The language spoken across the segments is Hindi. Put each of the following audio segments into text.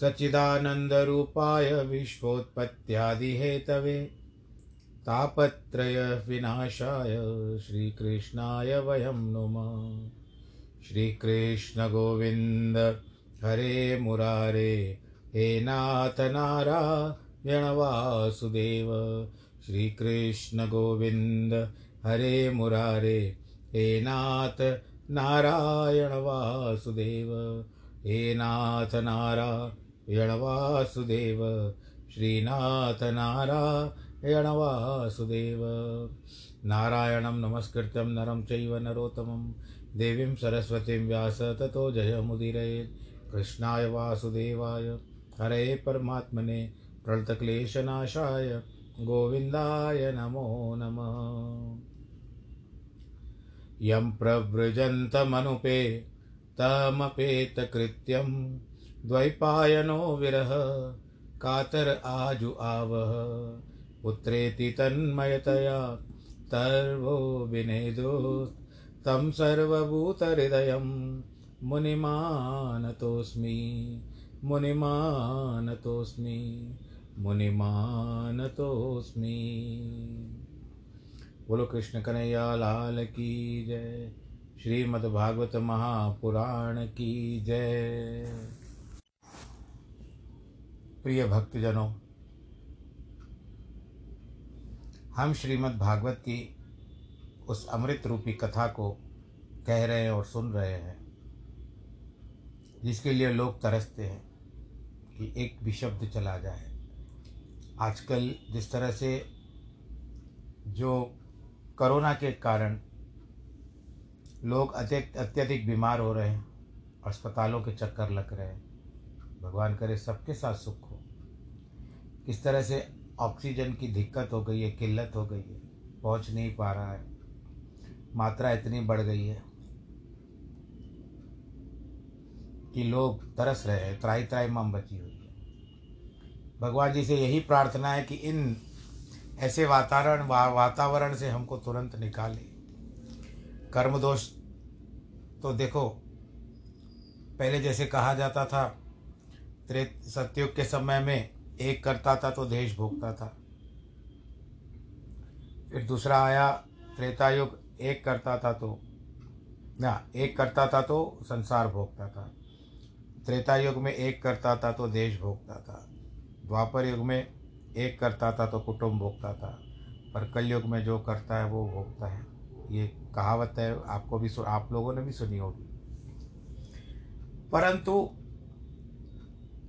सच्चिदानन्दरूपाय विश्वोत्पत्त्यादिहेतवे तापत्रयविनाशाय श्रीकृष्णाय वयं नुमः। श्रीकृष्णगोविन्द हरे मुरारे, हे नाथ नारायण वासुदेव। श्रीकृष्णगोविन्द हरे मुरारे, हे नाथ नारायण वासुदेव। हे नाथ नारायण वासुदेव श्रीनाथ नारायण वासुदेव नारायणं नमस्कृत्यं नरं चैव नरोत्तमं, देवीं सरस्वतीं व्यास ततो जयमुदीरयेत् कृष्णाय वासुदेवाय, हरे परमात्मने प्रणतक्लेशनाशाय गोविन्दाय नमो नमः। यं प्रव्रजन्तमनुपे तमपेतकृत्यं द्वैपायनो विरह, कातर आजु आवह। पुत्रेति तन्मयतया, तर्वो विनेदो, तं सर्वभूतहृदयं। मुनिमानतोऽस्मि मुनिमानतोऽस्मि मुनिमानतोऽस्मि। बोलो कृष्ण कन्हैया, लाल की जय। श्रीमद्भागवत महापुराण की जय। प्रिय भक्तजनों, हम श्रीमद् भागवत की उस अमृत रूपी कथा को कह रहे हैं और सुन रहे हैं, जिसके लिए लोग तरसते हैं कि एक भी शब्द चला जाए। आजकल जिस तरह से जो कोरोना के कारण लोग अत्यधिक अत्यधिक बीमार हो रहे हैं, अस्पतालों के चक्कर लग रहे हैं, भगवान करे सबके साथ सुख किस तरह से ऑक्सीजन की दिक्कत हो गई है किल्लत हो गई है पहुँच नहीं पा रहा है। मात्रा इतनी बढ़ गई है कि लोग तरस रहे हैं त्राई त्राई बची हुई है। भगवान जी से यही प्रार्थना है कि इन ऐसे वातावरण वा, वातावरण से हमको तुरंत निकाले। कर्म दोष तो देखो पहले जैसे कहा जाता था त्रे सत्युग के समय में एक करता था तो देश भोगता था। फिर दूसरा आया, त्रेता युग, एक करता था तो ना, एक करता था तो संसार भोगता था। त्रेता युग में एक करता था तो देश भोगता था। द्वापर युग में एक करता था तो कुटुंब भोगता था। पर कलयुग में जो करता है वो भोगता है। ये कहावत है, आपको भी आप लोगों ने भी सुनी होगी। परंतु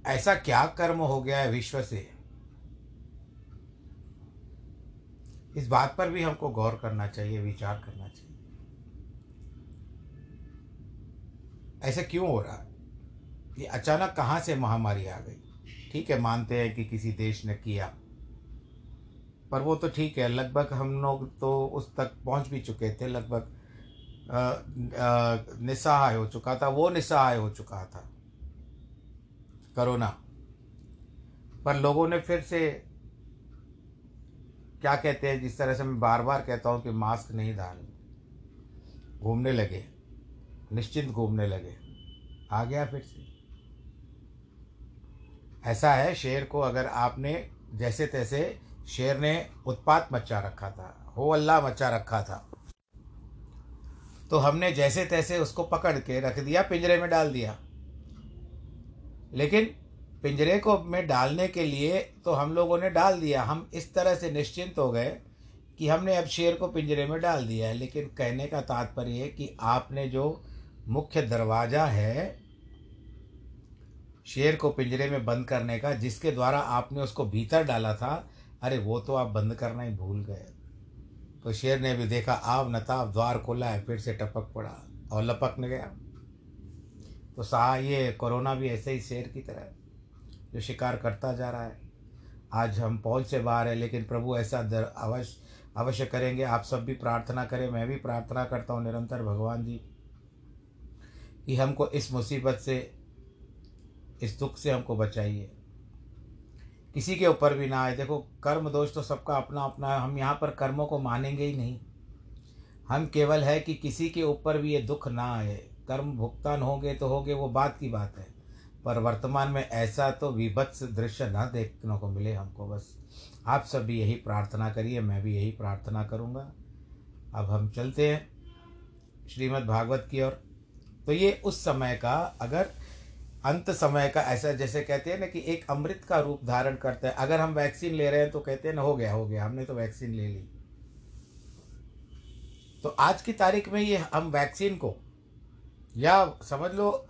ऐसा क्या कर्म हो गया है विश्व से? इस बात पर भी हमको गौर करना चाहिए, विचार करना चाहिए। ऐसा क्यों हो रहा है? ये अचानक कहाँ से महामारी आ गई? ठीक है, मानते हैं कि किसी देश ने किया, पर वो तो ठीक है, लगभग हम लोग तो उस तक पहुँच भी चुके थे, लगभग निस्सहाय हो चुका था, वो निस्सहाय हो चुका था। करोना। पर लोगों ने फिर से क्या कहते हैं, जिस तरह से मैं बार बार कहता हूँ कि मास्क नहीं डाल घूमने लगे। निश्चिंत घूमने लगे। आ गया फिर से। ऐसा है, शेर को अगर आपने जैसे तैसे शेर ने उत्पात मचा रखा था, हो अल्लाह मचा रखा था तो हमने जैसे तैसे उसको पकड़ के रख दिया, पिंजरे में डाल दिया। लेकिन पिंजरे को में डालने के लिए तो हम लोगों ने डाल दिया। हम इस तरह से निश्चिंत हो गए कि हमने अब शेर को पिंजरे में डाल दिया है। लेकिन कहने का तात्पर्य है कि आपने जो मुख्य दरवाज़ा है, शेर को पिंजरे में बंद करने का, जिसके द्वारा आपने उसको भीतर डाला था, अरे वो तो आप बंद करना ही भूल गए। तो शेर ने भी देखा, आव नताब द्वार खोला है, फिर से टपक पड़ा और लपक न गया। तो सा ये कोरोना भी ऐसे ही शेर की तरह जो शिकार करता जा रहा है। आज हम पहुँच से बाहर है, लेकिन प्रभु ऐसा दर अवश्य अवश्य करेंगे। आप सब भी प्रार्थना करें, मैं भी प्रार्थना करता हूँ निरंतर भगवान जी, कि हमको इस मुसीबत से, इस दुख से हमको बचाइए। किसी के ऊपर भी ना आए। देखो, कर्म दोष तो सबका अपना अपना है। हम यहाँ पर कर्मों को मानेंगे ही नहीं। हम केवल है कि किसी के ऊपर भी ये दुख ना आए। कर्म भुगतान होंगे तो होंगे, वो बात की बात है। पर वर्तमान में ऐसा तो विभत्स दृश्य न देखने को मिले हमको बस। आप सब भी यही प्रार्थना करिए, मैं भी यही प्रार्थना करूँगा। अब हम चलते हैं श्रीमद् भागवत की ओर। तो ये उस समय का, अगर अंत समय का ऐसा जैसे कहते हैं ना कि एक अमृत का रूप धारण करता है। अगर हम वैक्सीन ले रहे हैं तो कहते हैं ना, हो गया हो गया, हमने तो वैक्सीन ले ली। तो आज की तारीख में ये हम वैक्सीन को या समझ लो,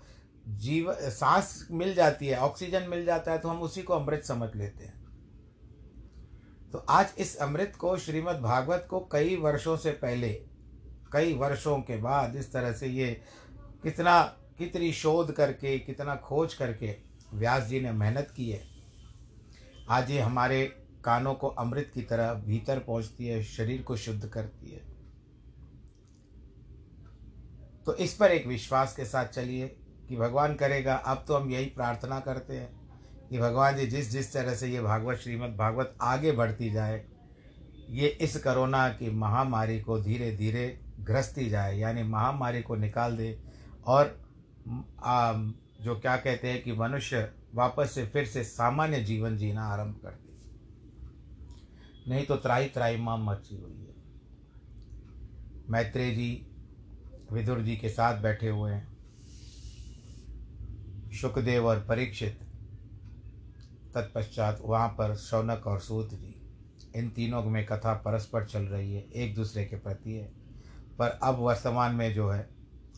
जीव, सांस मिल जाती है, ऑक्सीजन मिल जाता है तो हम उसी को अमृत समझ लेते हैं। तो आज इस अमृत को श्रीमद् भागवत को कई वर्षों से पहले, कई वर्षों के बाद इस तरह से ये कितना, कितनी शोध करके, कितना खोज करके व्यास जी ने मेहनत की है। आज ये हमारे कानों को अमृत की तरह भीतर पहुँचती है, शरीर को शुद्ध करती है। तो इस पर एक विश्वास के साथ चलिए कि भगवान करेगा। अब तो हम यही प्रार्थना करते हैं कि भगवान जी जिस जिस तरह से ये भागवत श्रीमद् भागवत आगे बढ़ती जाए ये इस करोना की महामारी को धीरे धीरे ग्रस्ती जाए यानी महामारी को निकाल दे और आ, जो क्या कहते हैं कि मनुष्य वापस से फिर से सामान्य जीवन जीना आरंभ कर दे। नहीं तो त्राही त्राही माम मची हुई है। मैत्रेय जी विदुर जी के साथ बैठे हुए हैं। सुखदेव और परीक्षित तत्पश्चात वहाँ पर शौनक और सूत जी। इन तीनों में कथा परस्पर चल रही है, एक दूसरे के प्रति है। पर अब वर्तमान में जो है,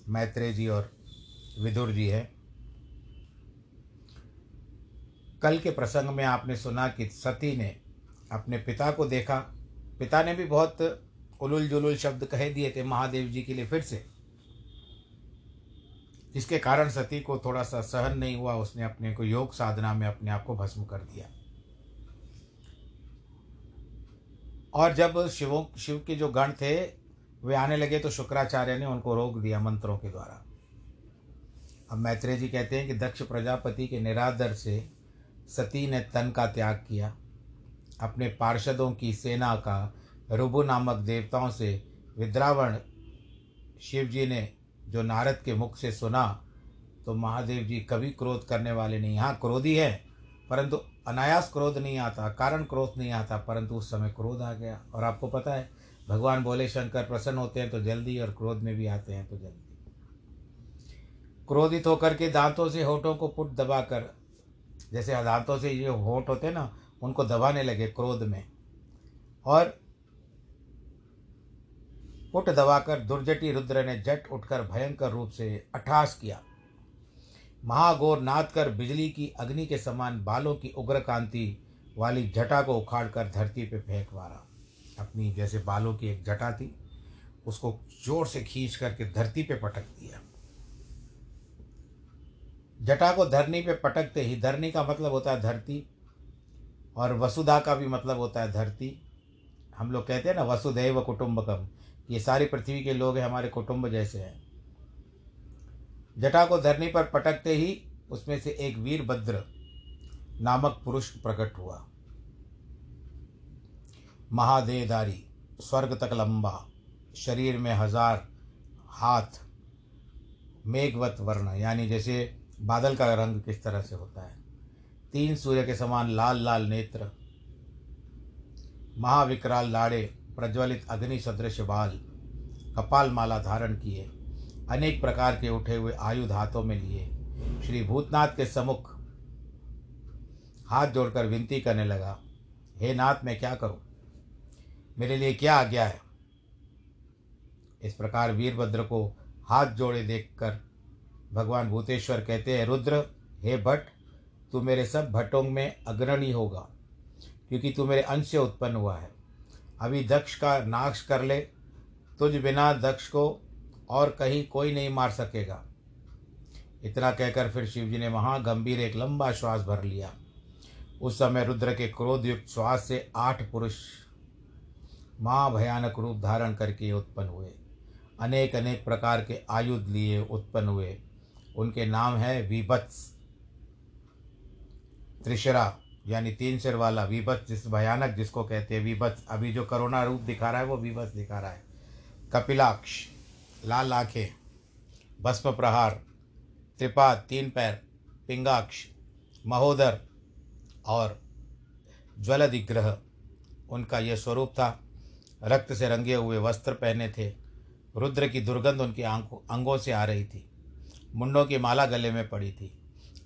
मैत्रेय जी और विदुर जी है। कल के प्रसंग में आपने सुना कि सती ने अपने पिता को देखा। पिता ने भी बहुत उलुल जुलुल शब्द कह दिए थे महादेव जी के लिए फिर से। जिसके कारण सती को थोड़ा सा सहन नहीं हुआ, उसने अपने को योग साधना में अपने आप को भस्म कर दिया। और जब शिवों, शिव के जो गण थे, वे आने लगे तो शुक्राचार्य ने उनको रोक दिया मंत्रों के द्वारा। अब मैत्रेय जी कहते हैं कि दक्ष प्रजापति के निरादर से सती ने तन का त्याग किया। अपने पार्षदों की सेना का रुबु नामक देवताओं से विद्रावण शिव जी ने जो नारद के मुख से सुना तो महादेव जी कभी क्रोध करने वाले नहीं। हाँ क्रोधी है, परंतु अनायास क्रोध नहीं आता, कारण क्रोध नहीं आता, परंतु उस समय क्रोध आ गया। और आपको पता है, भगवान बोले शंकर प्रसन्न होते हैं तो जल्दी और क्रोध में भी आते हैं तो जल्दी। क्रोधित होकर के दांतों से होठों को पुट दबाकर, जैसे दांतों से ये होठ होते हैं ना, उनको दबाने लगे क्रोध में। और पुट दबाकर दुर्जटी रुद्र ने जट उठकर भयंकर रूप से अठास किया। महागौर नाद कर बिजली की अग्नि के समान बालों की उग्र कांति वाली जटा को उखाड़कर धरती पर फेंक मारा। अपनी जैसे बालों की एक जटा थी, उसको ज़ोर से खींच करके धरती पे पटक दिया। जटा को धरनी पे पटकते ही, धरनी का मतलब होता है धरती और वसुधा का भी मतलब होता है धरती। हम लोग कहते हैं ना वसुदैव कुटुंबकम। ये सारी पृथ्वी के लोग हमारे कुटुंब जैसे हैं। जटा को धरनी पर पटकते ही उसमें से एक वीरभद्र नामक पुरुष प्रकट हुआ। महादेहधारी स्वर्ग तक लंबा, शरीर में हज़ार हाथ, मेघवत वर्ण, यानी जैसे बादल का रंग किस तरह से होता है। तीन सूर्य के समान लाल लाल नेत्र, महाविकराल लाड़े प्रज्वलित अग्नि सदृश बाल कपाल माला धारण किए, अनेक प्रकार के उठे हुए आयुध हाथों में लिए। श्री भूतनाथ के सम्मुख हाथ जोड़कर विनती करने लगा, हे नाथ, मैं क्या करूँ? मेरे लिए क्या आज्ञा है? इस प्रकार वीरभद्र को हाथ जोड़े देखकर भगवान भूतेश्वर कहते हैं, रुद्र, हे भट्ट, तू मेरे सब भट्टों में अग्रणी होगा, क्योंकि तू मेरे अंश से उत्पन्न हुआ है। अभी दक्ष का नाश कर ले, तुझ बिना दक्ष को और कहीं कोई नहीं मार सकेगा। इतना कहकर फिर शिवजी ने महागंभीर एक लंबा श्वास भर लिया। उस समय रुद्र के क्रोधयुक्त श्वास से आठ पुरुष महाभयानक रूप धारण करके उत्पन्न हुए। अनेक अनेक प्रकार के आयुध लिए उत्पन्न हुए। उनके नाम है विभत्स। त्रिशरा यानी तीन सिर वाला विभत्स, जिस भयानक जिसको कहते हैं विभत्स। अभी जो करोना रूप दिखा रहा है, वो विभत्स दिखा रहा है। कपिलाक्ष, लाल आँखें, भस्म प्रहार, त्रिपाद, तीन पैर, पिंगाक्ष, महोदर और ज्वलदिग्रह उनका यह स्वरूप था। रक्त से रंगे हुए वस्त्र पहने थे। रुद्र की दुर्गंध उनकी आँखों, अंगों से आ रही थी। मुंडों की माला गले में पड़ी थी।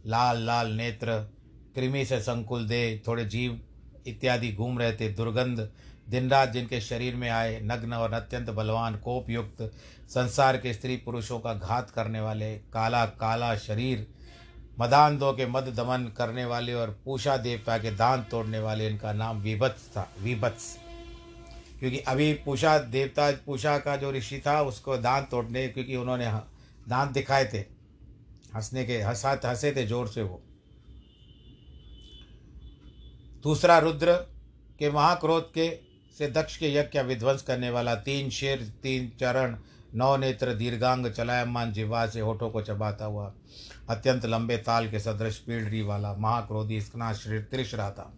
लाल लाल नेत्र कृमि से संकुल दे, थोड़े जीव इत्यादि घूम रहे थे। दुर्गंध दिन रात जिनके शरीर में आए, नग्न और अत्यंत बलवान कोप युक्त संसार के स्त्री पुरुषों का घात करने वाले, काला काला शरीर मदान दो के मद दमन करने वाले और पूषा देवता के दांत तोड़ने वाले, इनका नाम विभत्स था विभत्स क्योंकि अभी पूषा देवता, पूषा का जो ऋषि था, उसको दांत तोड़ने, क्योंकि उन्होंने दांत दिखाए थे। हंसने के, हंसा, हंसे थे ज़ोर से वो। दूसरा रुद्र के महाक्रोध के से दक्ष के यज्ञ का विध्वंस करने वाला तीन शेर, तीन चरण, नौ नेत्र, दीर्घांग, चलायमान, जिवा से होठों को चबाता हुआ, अत्यंत लंबे ताल के सदृश पीढ़ी वाला महाक्रोधी इसका त्रिशरा था।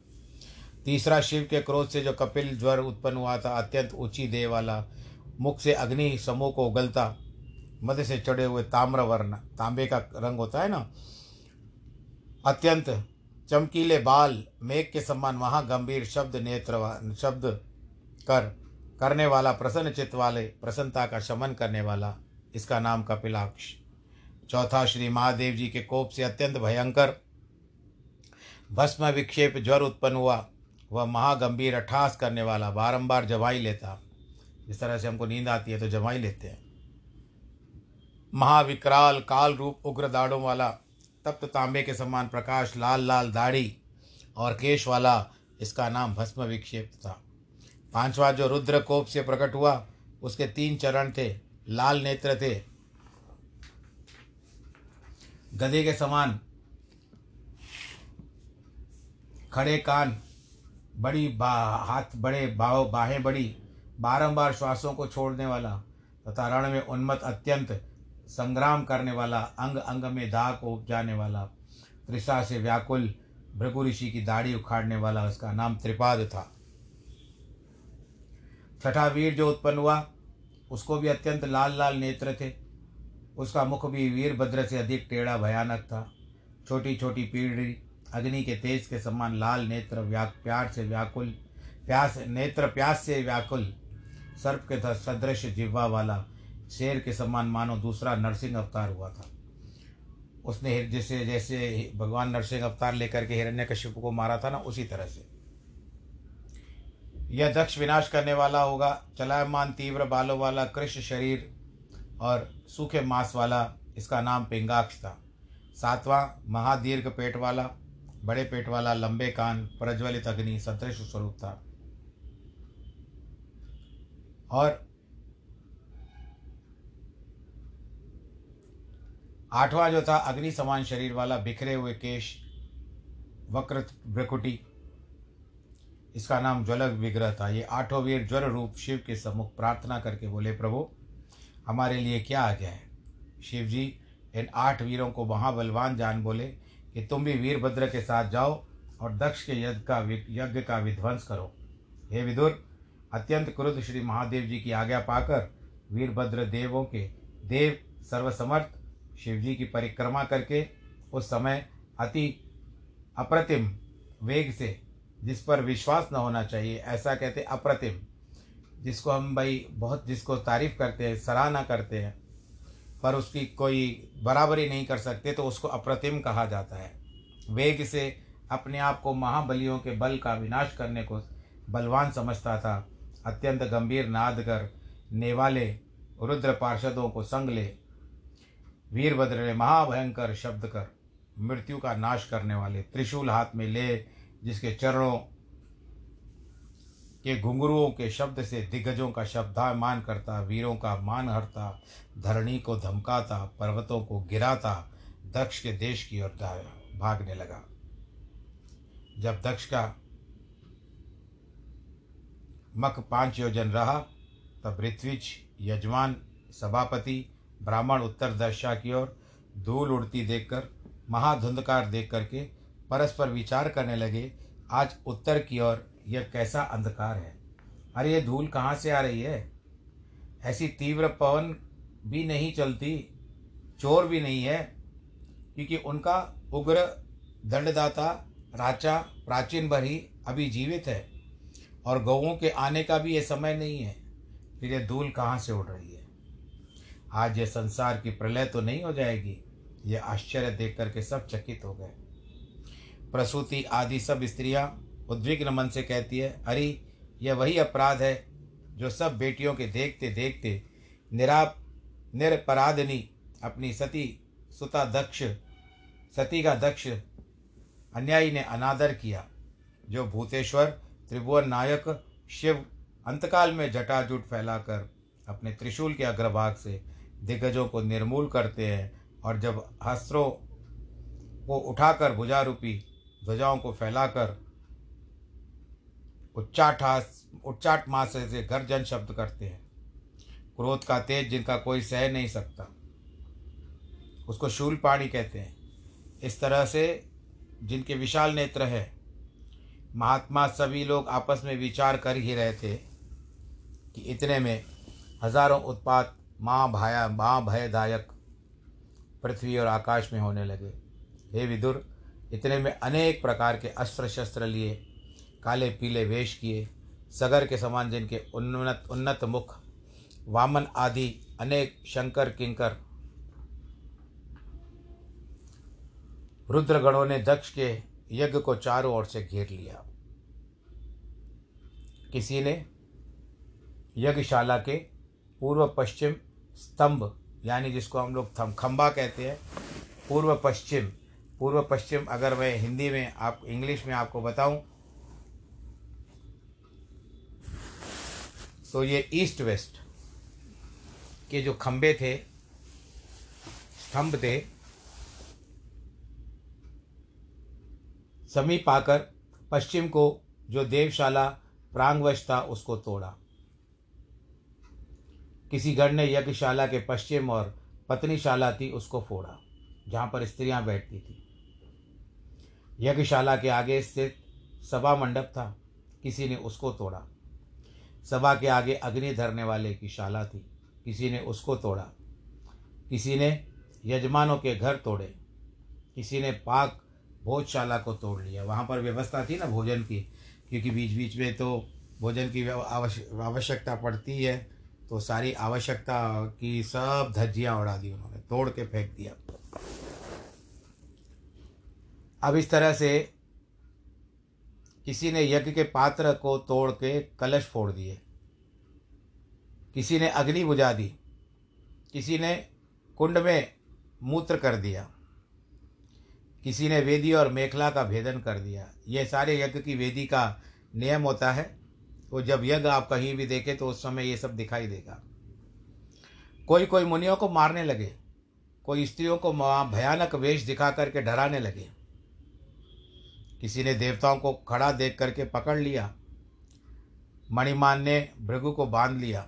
तीसरा शिव के क्रोध से जो कपिल ज्वर उत्पन्न हुआ था, अत्यंत ऊँची देह वाला, मुख से अग्नि समूह को उगलता, मध्य से चढ़े हुए ताम्र वर्ण तांबे का रंग होता है ना, अत्यंत चमकीले बाल, मेघ के समान महागंभीर शब्द नेत्र शब्द कर, करने वाला, प्रसन्न चित्त वाले, प्रसन्नता का शमन करने वाला, इसका नाम कपिलाक्ष। चौथा श्री महादेव जी के कोप से अत्यंत भयंकर भस्म विक्षेप ज्वर उत्पन्न हुआ। वह महागंभीर अठास करने वाला, बारंबार जमाई लेता। जिस तरह से हमको नींद आती है तो जमाई लेते हैं। महाविकराल काल रूप उग्र दाढ़ों वाला तप्त तांबे के समान प्रकाश, लाल लाल दाढ़ी और केश वाला इसका नाम भस्म विक्षेप था। पांचवा जो रुद्र कोप से प्रकट हुआ, उसके तीन चरण थे, लाल नेत्र थे। गधे के समान खड़े कान, बड़ी बा, हाथ बड़े, बाहों, बाहें बड़ी, बारंबार श्वासों को छोड़ने वाला तथा रण में उन्मत्त अत्यंत संग्राम करने वाला, अंग अंग में दाह को उपजाने वाला त्रिषा से व्याकुल, भृगु ऋषि की दाढ़ी उखाड़ने वाला उसका नाम त्रिपाद था। छठा वीर जो उत्पन्न हुआ, उसको भी अत्यंत लाल लाल नेत्र थे। उसका मुख भी वीरभद्र से अधिक टेढ़ा, भयानक था। छोटी छोटी पीढ़ी, अग्नि के तेज के समान लाल नेत्र, व्या, प्यार से व्याकुल, प्यास, नेत्र प्यास से व्याकुल, सर्प के था सदृश जिह्वा वाला शेर के समान मानो दूसरा नरसिंह अवतार हुआ था। उसने जैसे जैसे भगवान नरसिंह अवतार लेकर के हिरण्य कश्यप को मारा था ना, उसी तरह से। यह दक्ष विनाश करने वाला होगा, चलायमान तीव्र बालों वाला कृष्ण शरीर और सूखे मांस वाला, इसका नाम पिंगाक्ष था। सातवां महादीर्घ पेट वाला, बड़े पेट वाला, लंबे कान, प्रज्वलित अग्नि, सदृश स्वरूप था। और आठवां जो था, अग्नि समान शरीर वाला, बिखरे हुए केश वक्र भ्रकुटी। इसका नाम ज्वलक विग्रह था। ये आठों वीर ज्वर रूप शिव के सम्मुख प्रार्थना करके बोले, प्रभु, हमारे लिए क्या आ जाए शिव जी इन आठ वीरों को महाबलवान जान बोले कि तुम भी वीरभद्र के साथ जाओ और दक्ष के यज्ञ का यज्ञ का विध्वंस करो। हे विदुर, अत्यंत क्रुद्ध श्री महादेव जी की आज्ञा पाकर वीरभद्र देवों के देव सर्वसमर्थ शिव जी की परिक्रमा करके उस समय अति अप्रतिम वेग से, जिस पर विश्वास न होना चाहिए, ऐसा कहते अप्रतिम, जिसको हम भाई बहुत, जिसको तारीफ़ करते हैं, सराहना करते हैं, पर उसकी कोई बराबरी नहीं कर सकते तो उसको अप्रतिम कहा जाता है। वेग से अपने आप को महाबलियों के बल का विनाश करने को बलवान समझता था। अत्यंत गंभीर नाद कर नेवाले रुद्र पार्षदों को संग ले वीरभद्र ने महाभयंकर शब्द कर मृत्यु का नाश करने वाले त्रिशूल हाथ में ले, जिसके चरणों के घुंघरुओं के शब्द से दिग्गजों का शब्दामान करता, वीरों का मान हरता, धरणी को धमकाता, पर्वतों को गिराता, दक्ष के देश की ओर भागने लगा। जब दक्ष का मक पाँच योजन रहा, तब ऋत्विज, यजमान, सभापति ब्राह्मण उत्तर दशा की ओर धूल उड़ती देखकर, महाधुंधकार देख करके परस्पर विचार करने लगे, आज उत्तर की ओर यह कैसा अंधकार है? अरे ये धूल कहाँ से आ रही है? ऐसी तीव्र पवन भी नहीं चलती, चोर भी नहीं है, क्योंकि उनका उग्र दंडदाता, राजा, प्राचीन भर ही अभी जीवित है, और गौों के आने का भी ये समय नहीं है, फिर ये धूल कहाँ से उड़ रही है? आज ये संसार की प्रलय तो नहीं हो जाएगी। ये आश्चर्य देख करके सब चकित हो गए। प्रसूति आदि सब स्त्रियाँ उद्विग्न मन से कहती है, अरे, यह वही अपराध है जो सब बेटियों के देखते देखते निरा निरपराधनी अपनी सती सुता दक्ष, सती का दक्ष अन्यायी ने अनादर किया, जो भूतेश्वर, त्रिभुवन नायक, शिव, अंतकाल में जटाजुट फैलाकर अपने त्रिशूल के अग्रभाग से दिग्गजों को निर्मूल करते हैं और जब हस्त्रों को उठाकर भुजारूपी ध्वजाओं को फैलाकर उच्चाठास उच्चाट मास से गर्जन शब्द करते हैं। क्रोध का तेज जिनका कोई सह नहीं सकता, उसको शूल पाणी कहते हैं। इस तरह से जिनके विशाल नेत्र है, महात्मा सभी लोग आपस में विचार कर ही रहे थे कि इतने में हज़ारों उत्पात माँ भाया, माँ भयदायक पृथ्वी और आकाश में होने लगे। हे विदुर, इतने में अनेक प्रकार के अस्त्र शस्त्र लिए, काले, पीले वेश किए, सगर के समान जिनके उन्नत उन्नत मुख, वामन आदि अनेक शंकर, किंकर, रुद्रगणों ने दक्ष के यज्ञ को चारों ओर से घेर लिया। किसी ने यज्ञशाला के पूर्व पश्चिम स्तंभ, यानी जिसको हम लोग थम खम्बा कहते हैं, पूर्व पश्चिम। पूर्व पश्चिम अगर मैं हिंदी में आप, इंग्लिश में आपको बताऊँ तो ये ईस्ट वेस्ट के जो खंभे थे, स्तंभ थे, समीप आकर पश्चिम को जो देवशाला प्रांगवश था, उसको तोड़ा। किसी गढ़ ने यज्ञशाला के पश्चिम और पत्नीशाला थी उसको फोड़ा, जहाँ पर स्त्रियाँ बैठती थी। यज्ञशाला के आगे स्थित सभा मंडप था, किसी ने उसको तोड़ा। सभा के आगे अग्नि धरने वाले की शाला थी, किसी ने उसको तोड़ा। किसी ने यजमानों के घर तोड़े, किसी ने पाक भोजशाला को तोड़ लिया। वहाँ पर व्यवस्था थी ना भोजन की, क्योंकि बीच बीच में तो भोजन की आवश्यकता पड़ती है। तो सारी आवश्यकता की सब धज्जियाँ उड़ा दी उन्होंने, तोड़ के फेंक दिया। अब इस तरह से किसी ने यज्ञ के पात्र को तोड़ के कलश फोड़ दिए, किसी ने अग्नि बुझा दी, किसी ने कुंड में मूत्र कर दिया, किसी ने वेदी और मेखला का भेदन कर दिया। ये सारे यज्ञ की वेदी का नियम होता है। वो जब यज्ञ आप कहीं भी देखें तो उस समय ये सब दिखाई देगा। कोई कोई मुनियों को मारने लगे, कोई स्त्रियों को भयानक वेश दिखा करके डराने लगे। किसी ने देवताओं को खड़ा देख करके पकड़ लिया। मणिमान ने भृगु को बाँध लिया।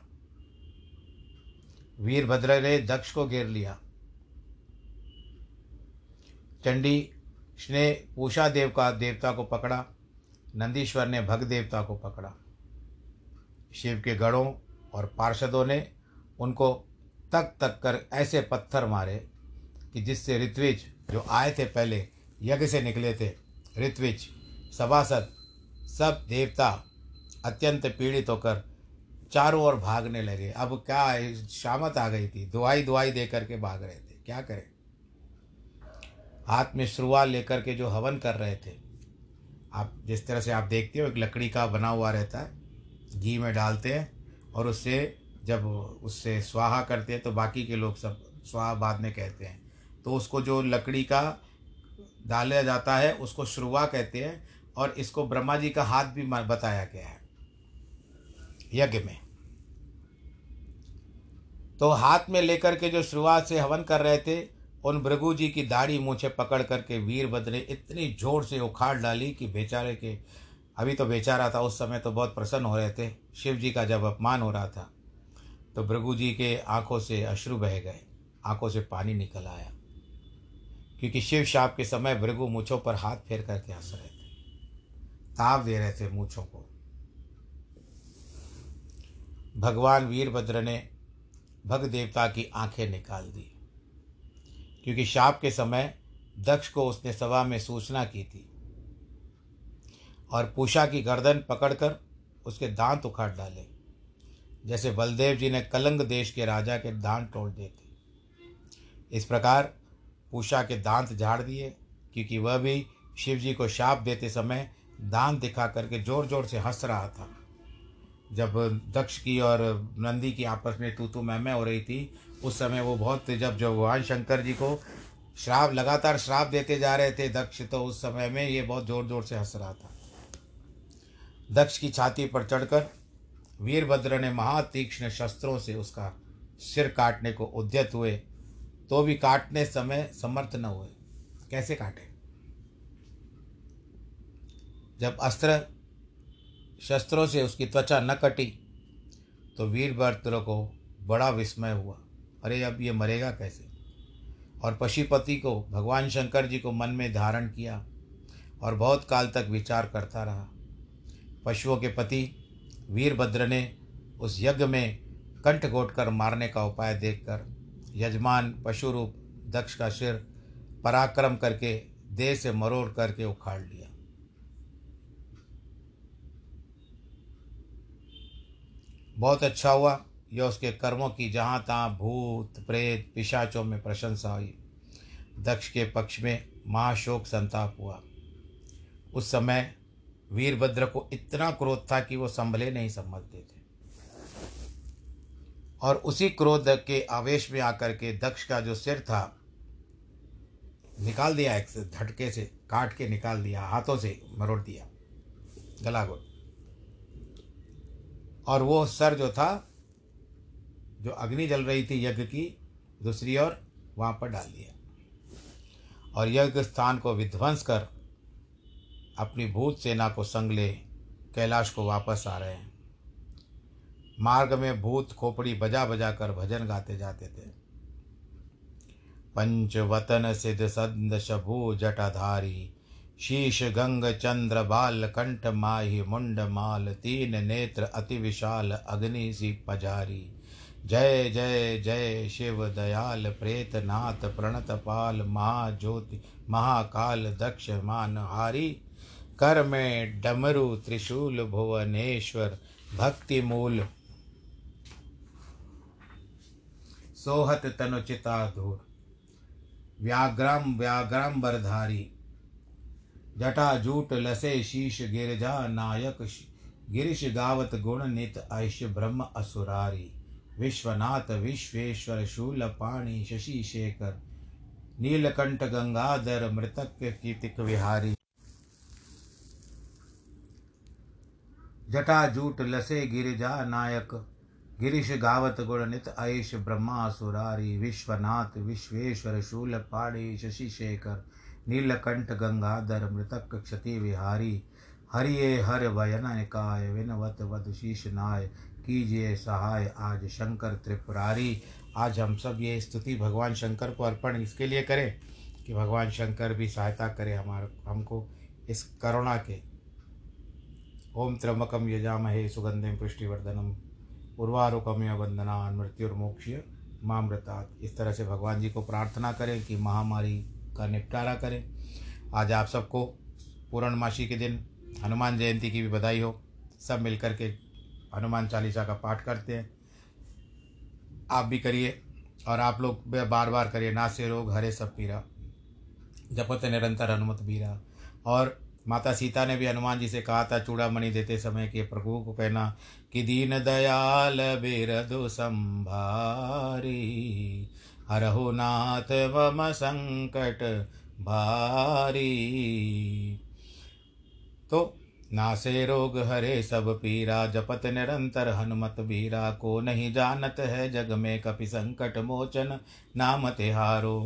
वीरभद्र ने दक्ष को घेर लिया। चंडी ने पूषा देव का देवता को पकड़ा। नंदीश्वर ने भग देवता को पकड़ा। शिव के गढ़ों और पार्षदों ने उनको तक तक कर ऐसे पत्थर मारे कि जिससे ऋत्विज, जो आए थे पहले, यज्ञ से निकले थे। ऋत्विज, सभासद, सब देवता अत्यंत पीड़ित होकर चारों ओर भागने लगे। अब क्या शामत आ गई थी? दुआई दुआई दे करके भाग रहे थे। क्या करें? हाथ में शुरुआत लेकर के जो हवन कर रहे थे। आप जिस तरह से आप देखते हो, एक लकड़ी का बना हुआ रहता है। घी में डालते हैं और उससे जब उससे स्वाहा करते हैं तो बाकी के लोग सब स्वाहा बाद में कहते हैं। तो उसको जो लकड़ी का डाला जाता है, उसको श्रुवा कहते हैं और इसको ब्रह्मा जी का हाथ भी बताया गया है, यज्ञ में। तो हाथ में लेकर के जो शुरुआत से हवन कर रहे थे, उन भृगु जी की दाढ़ी मूछे पकड़ करके वीरभद्र ने इतनी ज़ोर से उखाड़ डाली कि बेचारे के अभी तो बेचारा था, उस समय तो बहुत प्रसन्न हो रहे थे। शिव जी का जब अपमान हो रहा था तो भृगु जी के आँखों से अश्रु बह गए, आँखों से पानी निकल आया। क्योंकि शिव शाप के समय भृगु मूछों पर हाथ फेर करके हंस रहे थे, ताप दे रहे थे मूछों को। भगवान वीरभद्र ने भग देवता की आँखें निकाल दी। क्योंकि शाप के समय दक्ष को उसने सभा में सूचना की थी और पूषा की गर्दन पकड़कर उसके दांत उखाड़ डाले, जैसे बलदेव जी ने कलंग देश के राजा के दांत तोड़ दिए थे। इस प्रकार पूषा के दांत झाड़ दिए, क्योंकि वह भी शिव जी को शाप देते समय दांत दिखा करके ज़ोर ज़ोर से हंस रहा था। जब दक्ष की और नंदी की आपस में तू तू मैं मैं हो रही थी, उस समय वो बहुत जब जो भगवान शंकर जी को श्राप, लगातार श्राप देते जा रहे थे दक्ष तो उस समय में ये बहुत ज़ोर ज़ोर से हंस रहा था। दक्ष की छाती पर चढ़कर वीरभद्र ने महातीक्ष्ण शस्त्रों से उसका सिर काटने को उद्यत हुए तो भी काटने समय समर्थ न हुए। कैसे काटे? जब अस्त्र शस्त्रों से उसकी त्वचा न कटी तो वीरभद्र को बड़ा विस्मय हुआ। अरे, अब ये मरेगा कैसे? और पशुपति को, भगवान शंकर जी को मन में धारण किया और बहुत काल तक विचार करता रहा। पशुओं के पति वीरभद्र ने उस यज्ञ में कंठ घोट कर मारने का उपाय देखकर यजमान पशु रूप दक्ष का सिर पराक्रम करके देह से मरोड़ करके उखाड़ लिया। बहुत अच्छा हुआ। यह उसके कर्मों की जहाँ तहाँ भूत, प्रेत, पिशाचों में प्रशंसा हुई। दक्ष के पक्ष में महाशोक संताप हुआ। उस समय वीरभद्र को इतना क्रोध था कि वो संभले नहीं समझते थे। और उसी क्रोध के आवेश में आकर के दक्ष का जो सिर था, निकाल दिया एक झटके से, काट के निकाल दिया, हाथों से मरोड़ दिया गला घोट और वो सर जो था, जो अग्नि जल रही थी यज्ञ की, दूसरी ओर वहाँ पर डाल दिया। और यज्ञ स्थान को विध्वंस कर अपनी भूत सेना को संग ले कैलाश को वापस आ रहे हैं। मार्ग में भूत खोपड़ी बजा बजा कर भजन गाते जाते थे। पंचवतन सिद्ध सद शभु जटाधारी, शीश गंग चंद्र बाल कंठ माही मुंड माल, तीन नेत्र अति विशाल अग्नि सी पजारी। जय जय जय शिव दयाल प्रेत नाथ प्रणत पाल, महाज्योति, महाकाल दक्ष मान हारी कर में डमरु त्रिशूल भुवनेश्वर, भक्ति मूल। सोहत तनुचिता धूर। व्याग्रम, व्याग्रम्बरधारी। जटा जूट लसे शीश गिरजा नायक गिरिश गावत गुण नित ऐश ब्रह्म असुरारी। विश्वनाथ, विश्वेश्वर शूल पाणी शशि शेखर नीलकंठ गंगाधर मृतक कीतिक विहारी। जटा जूट लसे गिरिजा नायक। गिरीश गावत गुण नित आयुष ब्रह्मा सुरारी विश्वनाथ, विश्वेश्वर शूल पाणी शशि शेखर नीलकंठ, गंगाधर, मृतक क्षति विहारी हरिये हर वयन काय विनवत वद शीश नाय। कीजिए सहाय आज शंकर त्रिपुरारी। आज हम सब ये स्तुति भगवान शंकर को अर्पण इसके लिए करें कि भगवान शंकर भी सहायता करें हमारे हमको इस करुणा के। ओम त्र्यंबकम यजामहे सुगंधिम पुष्टिवर्धनम। उर्वारुकम वंदना मृत्युर्मोक्ष मामृतात इस तरह से भगवान जी को प्रार्थना करें कि महामारी का निपटारा करें। आज आप सबको पूर्णमासी के दिन हनुमान जयंती की भी बधाई हो। सब मिलकर के हनुमान चालीसा का पाठ करते हैं। आप भी करिए और आप लोग बार बार करिए। ना से रोग हरे सब पीरा। जपत निरंतर हनुमत बीरा और माता सीता ने भी हनुमान जी से कहा था, चूड़ामणि देते समय कि प्रभु को कहना कि दीन दयाल बिरदु संभारी, हरहु नाथ मम संकट भारी। तो नासे रोग हरे सब पीरा, जपत निरंतर हनुमत बीरा को नहीं जानत है जग में कपि संकट मोचन नाम तिहारो।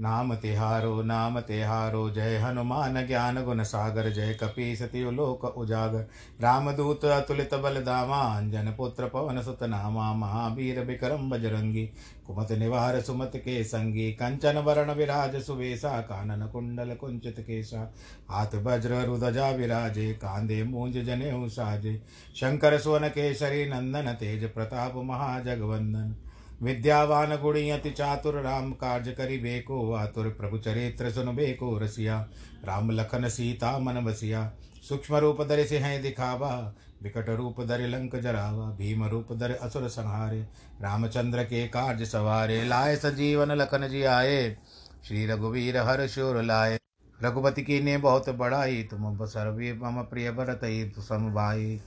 नाम तिहारो नाम तिहारो जय हनुमान ज्ञान गुण सागर, जय कपी सति लोक उजागर। रामदूत अतुलित बल दामा अंजन पुत्र पवन सुत नामा, महावीर विक्रम बजरंगी। कुमत निवार सुमत के संगी कंचन वरण विराज सुवेशा कानन कुंडल कुंचित केशा। हाथ वज्र रुदजा विराजे, कांदे मूंज जने साजे। शंकर सुवन केसरी नंदन, तेज प्रताप महाजगवंदन। विद्यावान गुणी अति चातुर राम कार्य करी बेको, आतुर प्रभु चरित्र सुन बेको रसिया। राम लखन सीता मन बसिया। सूक्ष्म रूप धर से हैं दिखावा, विकट रूप धर लंक जरावा, भीम रूप धर असुर संहारे। रामचंद्र के कार्य सवारे, लाए सजीवन लखन जी आए श्री रघुवीर हर शोर लाए। रघुपति की ने बहुत बड़ाई, तुम सर्वे मम प्रिय भरत सम भाई